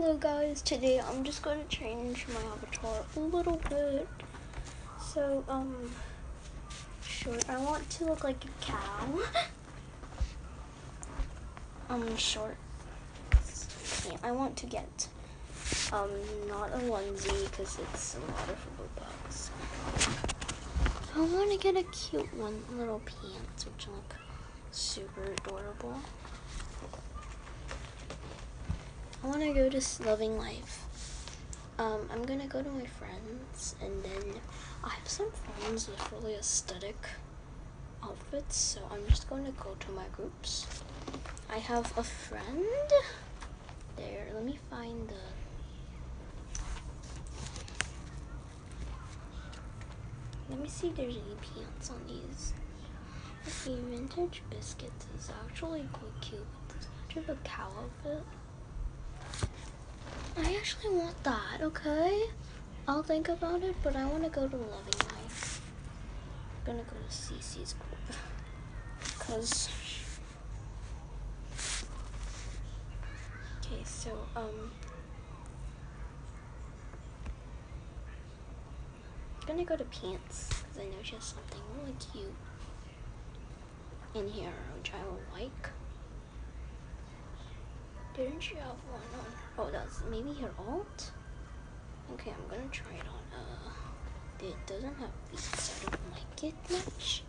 Hello guys, today I'm just going to change my avatar a little bit. So, um, short, I want to look like a cow. um, short. I want to get, um, not a onesie because it's a lot of bucks. I want to get a cute one, little pants, which look super adorable. I want to go to Loving Life. Um, I'm gonna go to my friends, and then I have some friends with really aesthetic outfits, so I'm just going to go to my groups. I have a friend there. Let me find the. Let me see if there's any pants on these. Okay, vintage biscuits is actually quite cute. It's such a cow outfit. I actually want that, okay? I'll think about it, but I want to go to Loving Life. I'm gonna go to Cece's group. Because. Okay, so, um. I'm gonna go to Pants, because I know she has something really cute in here, which I will like. Didn't she have one on her? Oh, that's maybe her alt? Okay, I'm gonna try it on. Uh, it doesn't have beats. I don't like it much.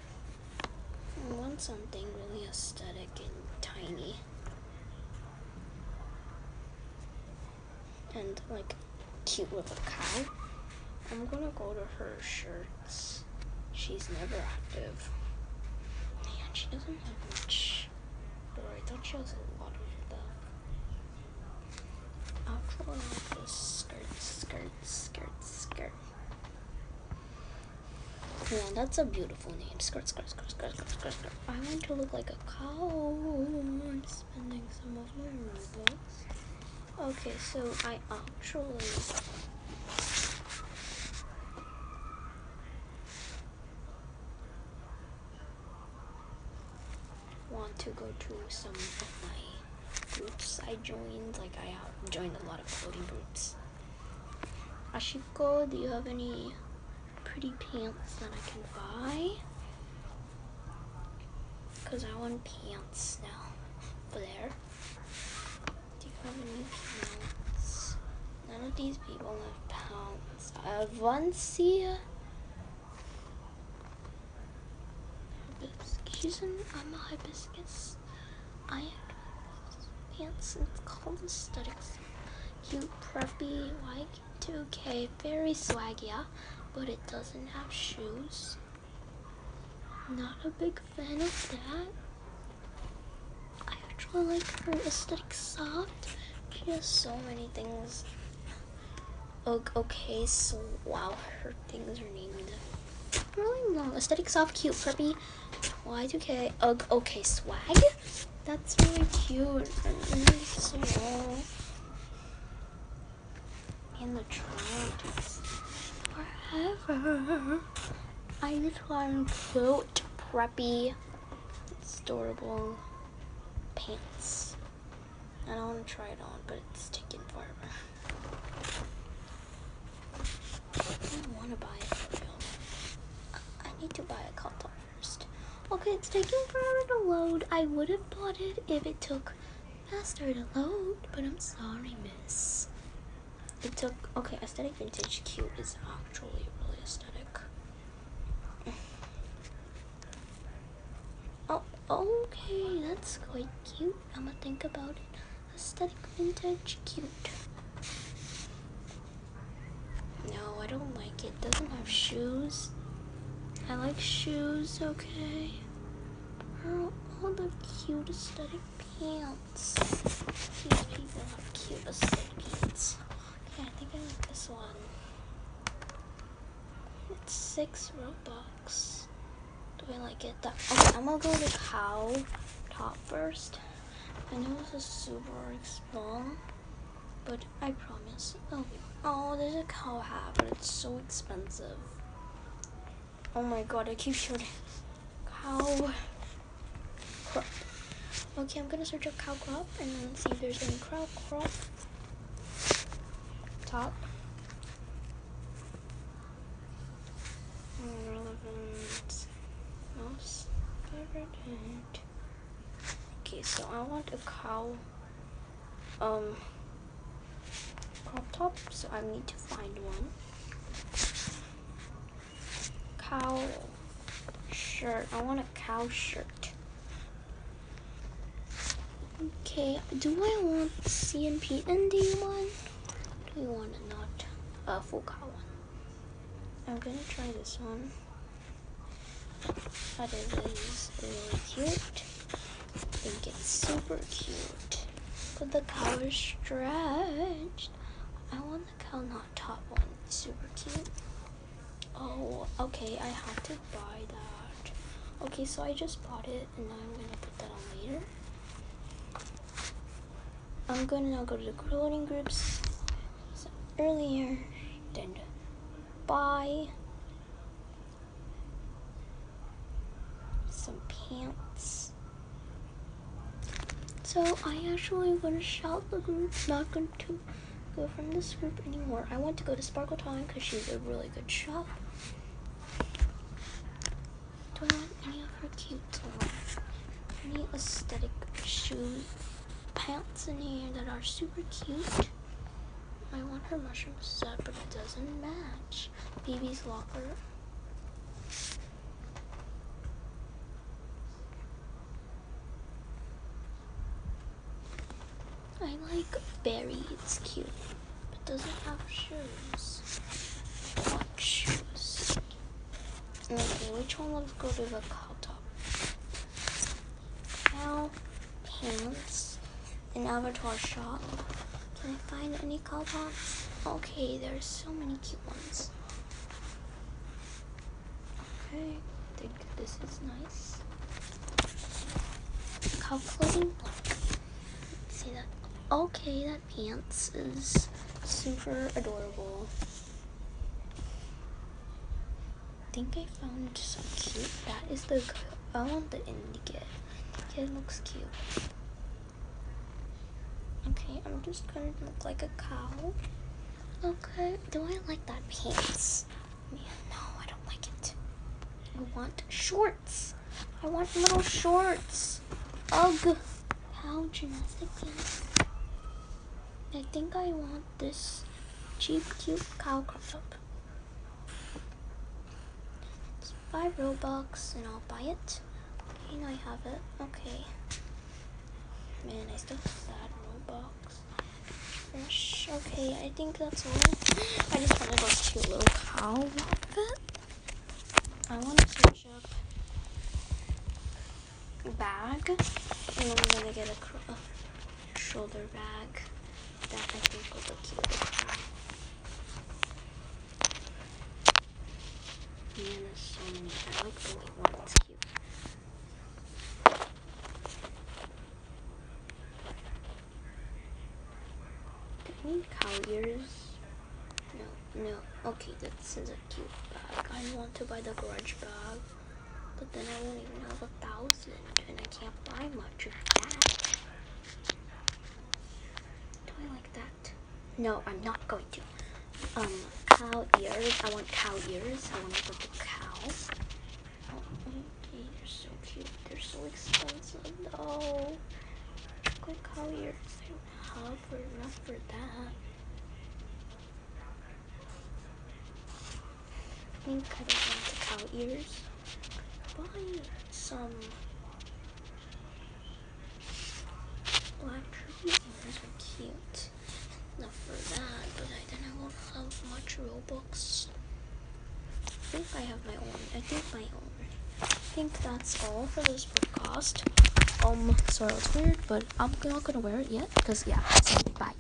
I want something really aesthetic and tiny. And like cute with a cow. I'm gonna go to her shirts. She's never active. Man, she doesn't have much. Or I thought she has a lot of skirt, skirt, skirt, skirt. Yeah, that's a beautiful name. Skirt, skirt, skirt, skirt, skirt, skirt, skirt. I want to look like a cow. I'm spending some of my Robux. Okay, so I actually want to go to some of my groups I joined. Like I uh, joined a lot of clothing groups. Ashiko, do you have any pretty pants that I can buy? Cause I want pants now. There. Do you have any pants? None of these people have pants. I have one see She's an I'm a hibiscus. I pants. It's called Aesthetics. Cute, preppy, like 2K, very swaggy, yeah, but it doesn't have shoes. Not a big fan of that. I actually like her aesthetic soft. She has so many things. okay, so wow, her things are named really long. Aesthetic soft, cute, preppy, Y2K, ugh, okay, swag. That's really cute really. In the trunk, forever. I just want cute, preppy, adorable pants. I don't want to try it on, but it's taking forever. I don't want to buy it need to buy a cotton. Okay, it's taking forever to load. I would have bought it if it took faster to load, but I'm sorry, miss. It took, okay, aesthetic vintage cute is actually really aesthetic. Oh, okay, that's quite cute. I'm gonna think about it. Aesthetic vintage cute. No, I don't like it. Doesn't have shoes. I like shoes, okay? Oh, all the cute aesthetic pants. These people have cute aesthetic pants. Okay, I think I like this one. It's six Robux. Do I like it? Okay, I'm gonna go to cow top first. I know this is super long, but I promise. Oh, oh, there's a cow hat, but it's so expensive. Oh my god, I keep shooting. Cow crop. Okay, I'm gonna search up cow crop and then see if there's any cow crop. top. Relevant. Most favorite. Okay, so I want a cow. Um. Crop top. So I need to find one. Cow shirt. I want a cow shirt. Okay, do I want CNP ND one? Do you want a not a full cow one? I'm gonna try this one. That is really cute. I think it's super cute. But the cow is stretched. I want the cow not top one. Super cute. Oh, okay, I have to buy that. Okay, so I just bought it and now I'm gonna put that on later. I'm gonna now go to the clothing groups so earlier, then buy some pants. So I actually want to shout the group, not going to go from this group anymore. I want to go to Sparkle Time because she's a really good shop. Do I want any of her cute or any aesthetic shoes? pants in here that are super cute. I want her mushroom set, but it doesn't match. BB's locker. I like Berry, it's cute, but doesn't have shoes. What shoes? Okay, which one? Let's go to the cow top. Cow pants an avatar shop. Can I find any cowpops? Okay, there's so many cute ones. Okay, I think this is nice. Cow that? Okay, that pants is super adorable. I think I found some cute. That is the. I want the indicate. It looks cute. Okay, I'm just gonna look like a cow. Okay, do I like that pants? Yeah, no, I don't like it. I want shorts. I want little shorts. Ugh. Cow gymnastic pants. I think I want this cheap, cute cow crop top. It's five Robux and I'll buy it. Okay, now I have it. Okay. Man, I still have that Robux. Fresh. Okay, I think that's all. I just wanted those cute little cow outfit. I want to switch up bag, and I'm gonna get a, a shoulder bag that I think will look cute. Man, there's so many. I like the white ones. need cow ears. No, no. Okay, this is a cute bag. I want to buy the grunge bag, but then I won't even have a thousand, and I can't buy much of that. Do I like that? No, I'm not going to. Um, cow ears. I want cow ears. I want to go to cow. Oh, okay, they're so cute. They're so expensive, though. Chocolate cow ears hub or enough for that. I think I don't want the cow ears. Buy some black turkey ears are cute. Enough for that, but I then I won't much Robux. I think I have my own. I think my own. I think that's all for this podcast. Um, sorry it's weird, but I'm not gonna wear it yet because yeah. So bye.